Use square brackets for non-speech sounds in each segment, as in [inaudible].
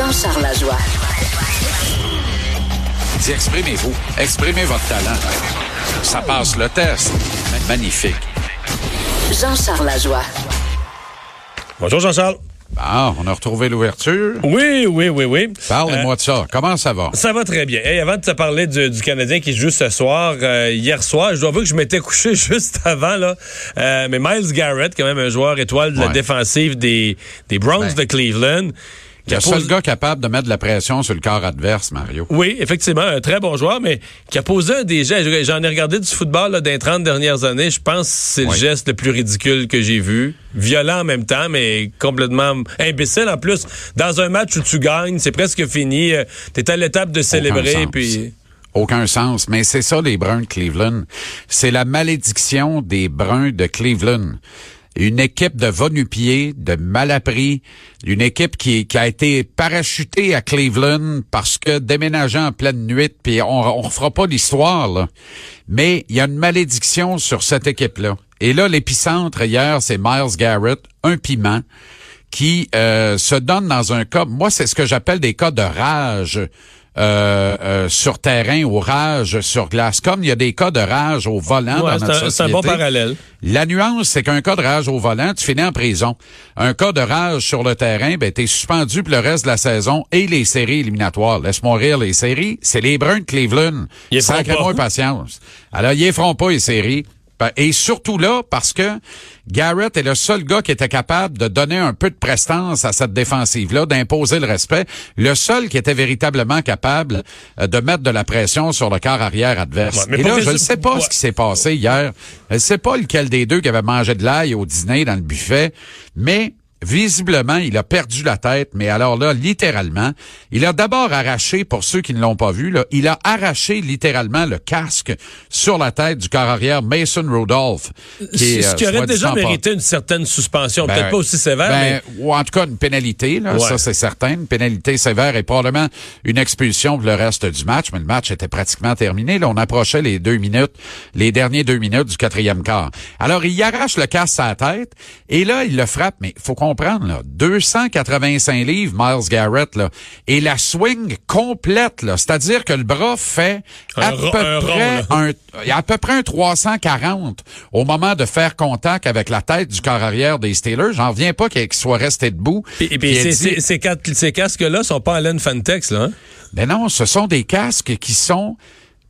Jean-Charles Lajoie. Dis, exprimez-vous. Exprimez votre talent. Ça passe le test. Magnifique. Jean-Charles Lajoie. Bonjour Jean-Charles. Bon, on a retrouvé l'ouverture. Oui, oui, oui, oui. Parlez-moi de ça. Comment ça va? Ça va très bien. Hey, avant de te parler du, du Canadien qui joue ce soir, euh, hier soir, je dois avouer que je m'étais [laughs] couché juste avant, là. Euh, mais Miles Garrett, quand même un joueur étoile de la défensive des, des Browns Ben, de Cleveland. Qui Le seul posé- gars capable de mettre de la pression sur le corps adverse, Mario. Oui, effectivement, un très bon joueur, mais qui a posé un des gestes. J'en ai regardé du football là, dans les 30 dernières années. Je pense que c'est le geste le plus ridicule que j'ai vu. Violent en même temps, mais complètement imbécile. En plus, dans un match où tu gagnes, c'est presque fini. euh, T'es à l'étape de célébrer, puis... Aucun sens. Mais c'est ça, les Bruns de Cleveland. C'est la malédiction des Bruns de Cleveland. Une équipe de va-nu-pieds, de malappris, une équipe qui, a été parachutée à Cleveland parce que déménageant en pleine nuit, puis on on refera pas l'histoire. Mais il y a une malédiction sur cette équipe-là. Et là, l'épicentre hier, c'est Miles Garrett, un piment, qui euh, se donne dans un cas, moi c'est ce que j'appelle des cas de rage euh, euh, sur terrain ou rage sur glace, comme il y a des cas de rage au volant Ouais, dans notre un- c'est un bon société. parallèle. La nuance, c'est qu'un cas de rage au volant, tu finis en prison. Un cas de rage sur le terrain, ben t'es suspendu pour le reste de la saison et les séries éliminatoires. Laisse-moi rire, les séries, c'est les Bruns de Cleveland. Ils pas. patience. Alors, ils feront pas, les séries. Ben, Et surtout là, parce que Garrett est le seul gars qui était capable de donner un peu de prestance à cette défensive-là, d'imposer le respect. Le seul qui était véritablement capable euh, de mettre de la pression sur le quart arrière adverse. Ouais, Et là, je ne sais pas ouais. ce qui s'est passé hier. Je ne sais pas lequel des deux qui avait mangé de l'ail au dîner dans le buffet, mais visiblement, il a perdu la tête, mais alors là, littéralement, il a d'abord arraché, pour ceux qui ne l'ont pas vu, là, il a arraché littéralement le casque sur la tête du corps arrière Mason Rudolph. Qui est, ce euh, qui aurait soit dit déjà mérité une certaine suspension. ben, Peut-être pas aussi sévère, ben, mais... Ou en tout cas une pénalité, là, Ouais. ça c'est certain. Une pénalité sévère et probablement une expulsion pour le reste du match, mais le match était pratiquement terminé. Là, on approchait les deux minutes, les derniers deux minutes du quatrième quart. Alors, il arrache le casque à la tête et là, il le frappe, mais faut comprendre, là, 285 livres, Miles Garrett, là, et la swing complète, là, c'est-à-dire que le bras fait Un à peu un près un, à peu près un 340 au moment de faire contact avec la tête du corps arrière des Steelers. J'en reviens pas qu'il soit resté debout. Et puis, ces casques-là sont pas Allen Fantex, là. hein? ben non, ce sont des casques qui sont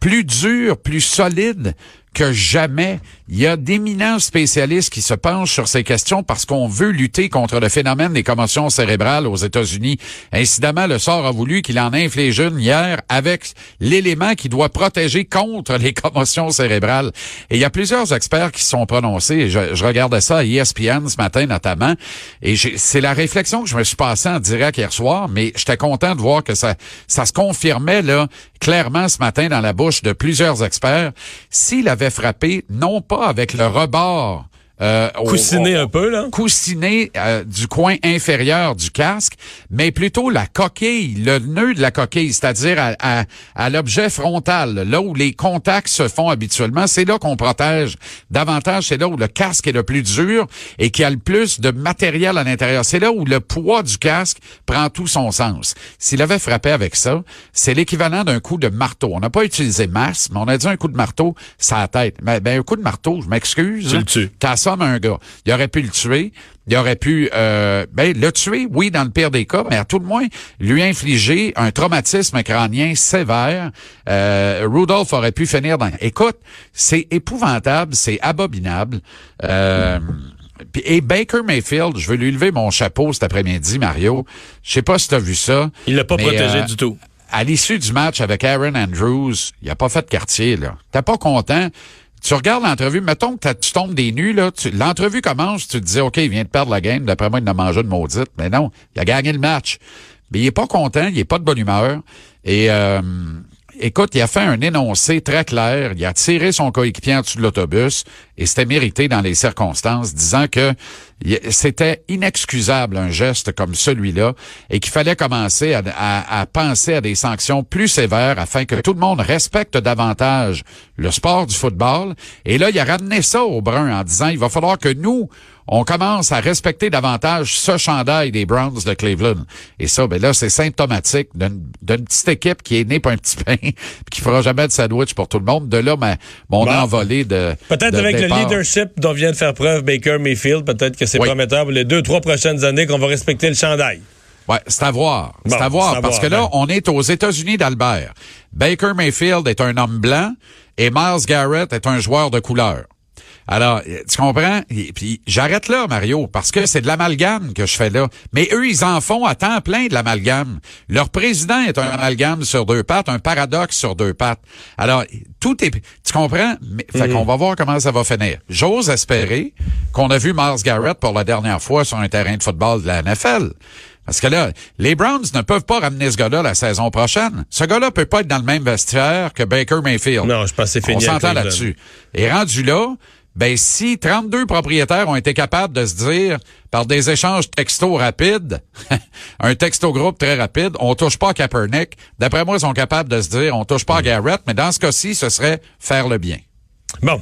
plus durs, plus solides que jamais. Il y a d'éminents spécialistes qui se penchent sur ces questions parce qu'on veut lutter contre le phénomène des commotions cérébrales aux États-Unis. Incidemment, le sort a voulu qu'il en inflige une hier avec l'élément qui doit protéger contre les commotions cérébrales. Et il y a plusieurs experts qui se sont prononcés. Je, regardais ça à ESPN ce matin notamment. Et c'est la réflexion que je me suis passée en direct hier soir, mais j'étais content de voir que ça, ça se confirmait là clairement ce matin dans la bouche de plusieurs experts. S'il avait frappé, non pas avec le rebord euh, au- un peu, là. euh, du coin inférieur du casque, mais plutôt la coquille, le nœud de la coquille, c'est-à-dire à, à- à l'objet frontal, là où les contacts se font habituellement, c'est là qu'on protège davantage, c'est là où le casque est le plus dur et qui a le plus de matériel à l'intérieur. C'est là où le poids du casque prend tout son sens. S'il avait frappé avec ça, c'est l'équivalent d'un coup de marteau. On n'a pas utilisé masse, mais on a dit un coup de marteau, ça la tête. Ben, ben, un coup de marteau, je m'excuse. Tu le tues. T'assommes un gars. Il aurait pu le tuer. Il aurait pu euh, ben, le tuer, oui, dans le pire des cas, mais à tout le moins, lui infliger un traumatisme crânien sévère. Euh, Rudolph aurait pu finir dans... Écoute, c'est épouvantable, c'est abominable. Euh, et Baker Mayfield, je veux lui lever mon chapeau cet après-midi, Mario. Je sais pas si tu as vu ça. Il l'a pas protégé euh, du tout. à l'issue du match avec Aaron Andrews, il a pas fait de quartier, là. T'es pas content? Tu regardes l'entrevue, mettons que tu tombes des nues, là, l'entrevue commence, tu te dis, OK, il vient de perdre la game, d'après moi, il a mangé de maudite. Mais non, il a gagné le match. Mais il est pas content, il est pas de bonne humeur. Et euh, écoute, il a fait un énoncé très clair. Il a tiré son coéquipier en dessous de l'autobus et c'était mérité dans les circonstances, disant que c'était inexcusable un geste comme celui-là et qu'il fallait commencer à penser à des sanctions plus sévères afin que tout le monde respecte davantage le sport du football. Et là, il a ramené ça au brun en disant il va falloir que nous, on commence à respecter davantage ce chandail des Browns de Cleveland. Et ça, ben là, c'est symptomatique d'une petite équipe qui est née pour un petit pain, [laughs] qui fera jamais de sandwich pour tout le monde. De là, ben, mon envolé de Peut-être avec le leadership dont vient de faire preuve Baker Mayfield, peut-être que c'est prometteur pour les deux, trois prochaines années qu'on va respecter le chandail. Ouais, c'est à voir. c'est à voir. Parce que là, on est aux États-Unis d'Albert. Baker Mayfield est un homme blanc et Miles Garrett est un joueur de couleur. Alors, tu comprends? puis j'arrête là, Mario, parce que c'est de l'amalgame que je fais là. Mais eux, ils en font à temps plein de l'amalgame. Leur président est un amalgame sur deux pattes, un paradoxe sur deux pattes. Alors, tout est... Tu comprends? Mais, Fait mm. qu'on va voir comment ça va finir. J'ose espérer qu'on a vu Miles Garrett pour la dernière fois sur un terrain de football de la NFL. Parce que là, les Browns ne peuvent pas ramener ce gars-là la saison prochaine. Ce gars-là peut pas être dans le même vestiaire que Baker Mayfield. Non, je pense c'est fini. On s'entend là-dessus. Et rendu là, ben si 32 propriétaires ont été capables de se dire par des échanges texto rapides, [laughs] un texto groupe très rapide, on touche pas à Kaepernick. D'après moi, ils sont capables de se dire on touche pas à Garrett, mais dans ce cas-ci, ce serait faire le bien. Bon,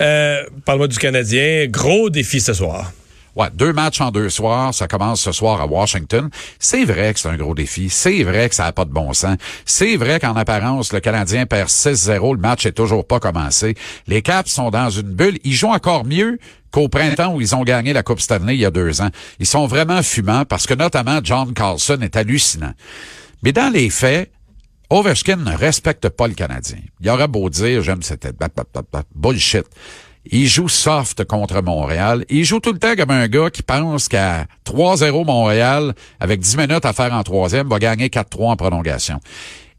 euh, parle-moi du Canadien. Gros défi ce soir. Ouais, deux matchs en deux soirs. Ça commence ce soir à Washington. C'est vrai que c'est un gros défi. C'est vrai que ça n'a pas de bon sens. C'est vrai qu'en apparence, le Canadien perd 6-0. Le match est toujours pas commencé. Les Caps sont dans une bulle. Ils jouent encore mieux qu'au printemps où ils ont gagné la Coupe Stanley il y a deux ans. Ils sont vraiment fumants parce que notamment John Carlson est hallucinant. Mais dans les faits, Ovechkin ne respecte pas le Canadien. Il aurait beau dire, j'aime cette bullshit. Il joue soft contre Montréal. Il joue tout le temps comme un gars qui pense qu'à 3-0 Montréal, avec 10 minutes à faire en troisième, va gagner 4-3 en prolongation.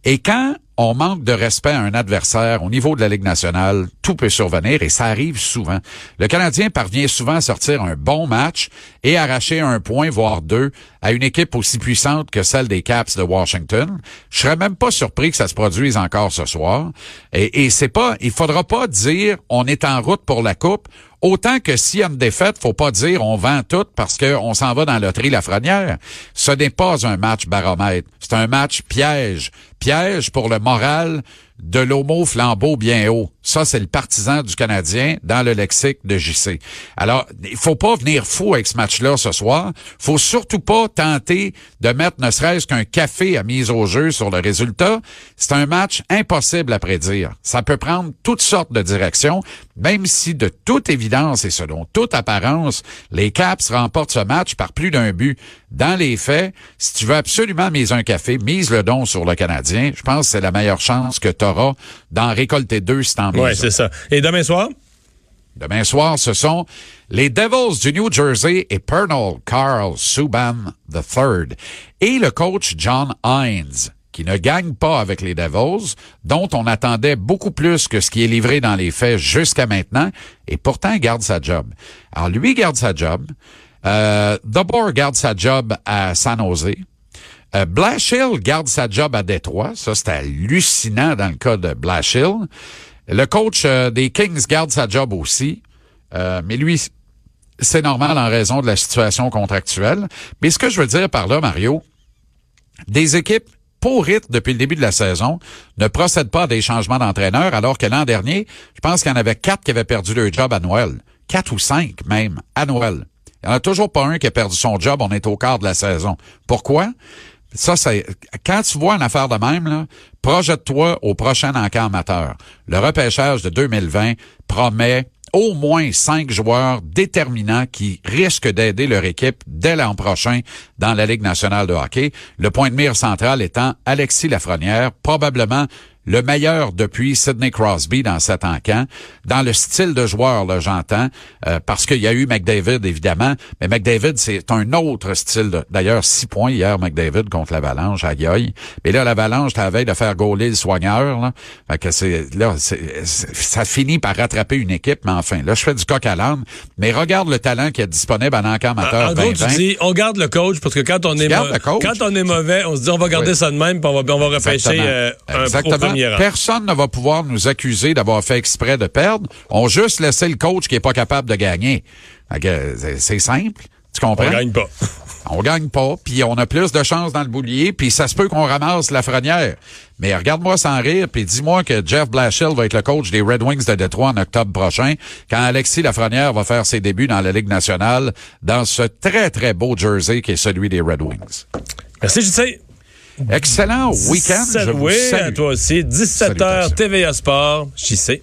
Et quand on manque de respect à un adversaire au niveau de la Ligue nationale, tout peut survenir et ça arrive souvent. Le Canadien parvient souvent à sortir un bon match et arracher un point, voire deux, à une équipe aussi puissante que celle des Caps de Washington. Je serais même pas surpris que ça se produise encore ce soir. Et, c'est pas, il faudra pas dire on est en route pour la coupe. Autant que s'il y a une défaite, faut pas dire on vend tout parce qu'on s'en va dans la loterie Lafrenière. Ce n'est pas un match baromètre. C'est un match piège. Piège pour le moral de l'homo flambeau bien haut. Ça, c'est le partisan du Canadien dans le lexique de JC. Alors, il faut pas venir fou avec ce match-là ce soir. faut surtout pas tenter de mettre ne serait-ce qu'un café à mise au jeu sur le résultat. C'est un match impossible à prédire. Ça peut prendre toutes sortes de directions, même si de toute évidence et selon toute apparence, les Caps remportent ce match par plus d'un but. Dans les faits, si tu veux absolument miser un café, mise le don sur le Canadien. Je pense que c'est la meilleure chance que tu auras d'en récolter deux si t'en oui, c'est ça. Et demain soir? Demain soir, ce sont les Devils du New Jersey et Pernal Carl Subban III et le coach John Hines qui ne gagne pas avec les Devils, dont on attendait beaucoup plus que ce qui est livré dans les faits jusqu'à maintenant, et pourtant garde sa job. Alors lui garde sa job, euh, garde sa job à San Jose, euh, Blashill garde sa job à Détroit, ça c'est hallucinant dans le cas de Blashill. Le coach euh, des Kings garde sa job aussi, euh, mais lui, c'est normal en raison de la situation contractuelle. Mais ce que je veux dire par là, Mario, des équipes pourrites depuis le début de la saison ne procèdent pas à des changements d'entraîneur, alors que l'an dernier, je pense qu'il y en avait quatre qui avaient perdu leur job à Noël. Quatre ou cinq même, à Noël. Il n'y en a toujours pas un qui a perdu son job, on est au quart de la saison. Pourquoi? Ça, c'est quand tu vois une affaire de même, projette-toi au prochain encart amateur. Le repêchage de 2020 promet au moins cinq joueurs déterminants qui risquent d'aider leur équipe dès l'an prochain dans la Ligue nationale de hockey. Le point de mire central étant Alexis Lafrenière, probablement le meilleur depuis Sidney Crosby dans cet encamp. Dans le style de joueur, là, j'entends, euh, parce qu'il y a eu McDavid, évidemment, mais McDavid, c'est un autre style. D'ailleurs, six points hier, McDavid, contre l'Avalanche, à Gueule. Mais là, l'Avalanche, t'as veille de faire gauler le soigneur, là. Fait que c'est, là, ça finit par rattraper une équipe, mais enfin, là, je fais du coq à l'âne. Mais regarde le talent qui est disponible en encamp amateur. En, gros, tu dis, on garde le coach, parce que quand on est, quand on est mauvais, on se dit, on va garder ça de même, puis on va, on va repêcher euh, un Exactement. Personne ne va pouvoir nous accuser d'avoir fait exprès de perdre. On juste laissé le coach qui est pas capable de gagner. C'est simple. Tu comprends? On gagne pas. [laughs] on gagne pas, puis on a plus de chances dans le boulier, puis ça se peut qu'on ramasse la frenière. Mais regarde-moi sans rire, puis dis-moi que Jeff Blashill va être le coach des Red Wings de Détroit en octobre prochain, quand Alexis Lafrenière va faire ses débuts dans la Ligue nationale, dans ce très, très beau jersey qui est celui des Red Wings. Merci, JC. Excellent week-end. Je vous oui, salue. à toi aussi. 17h, TVA Sport, JC.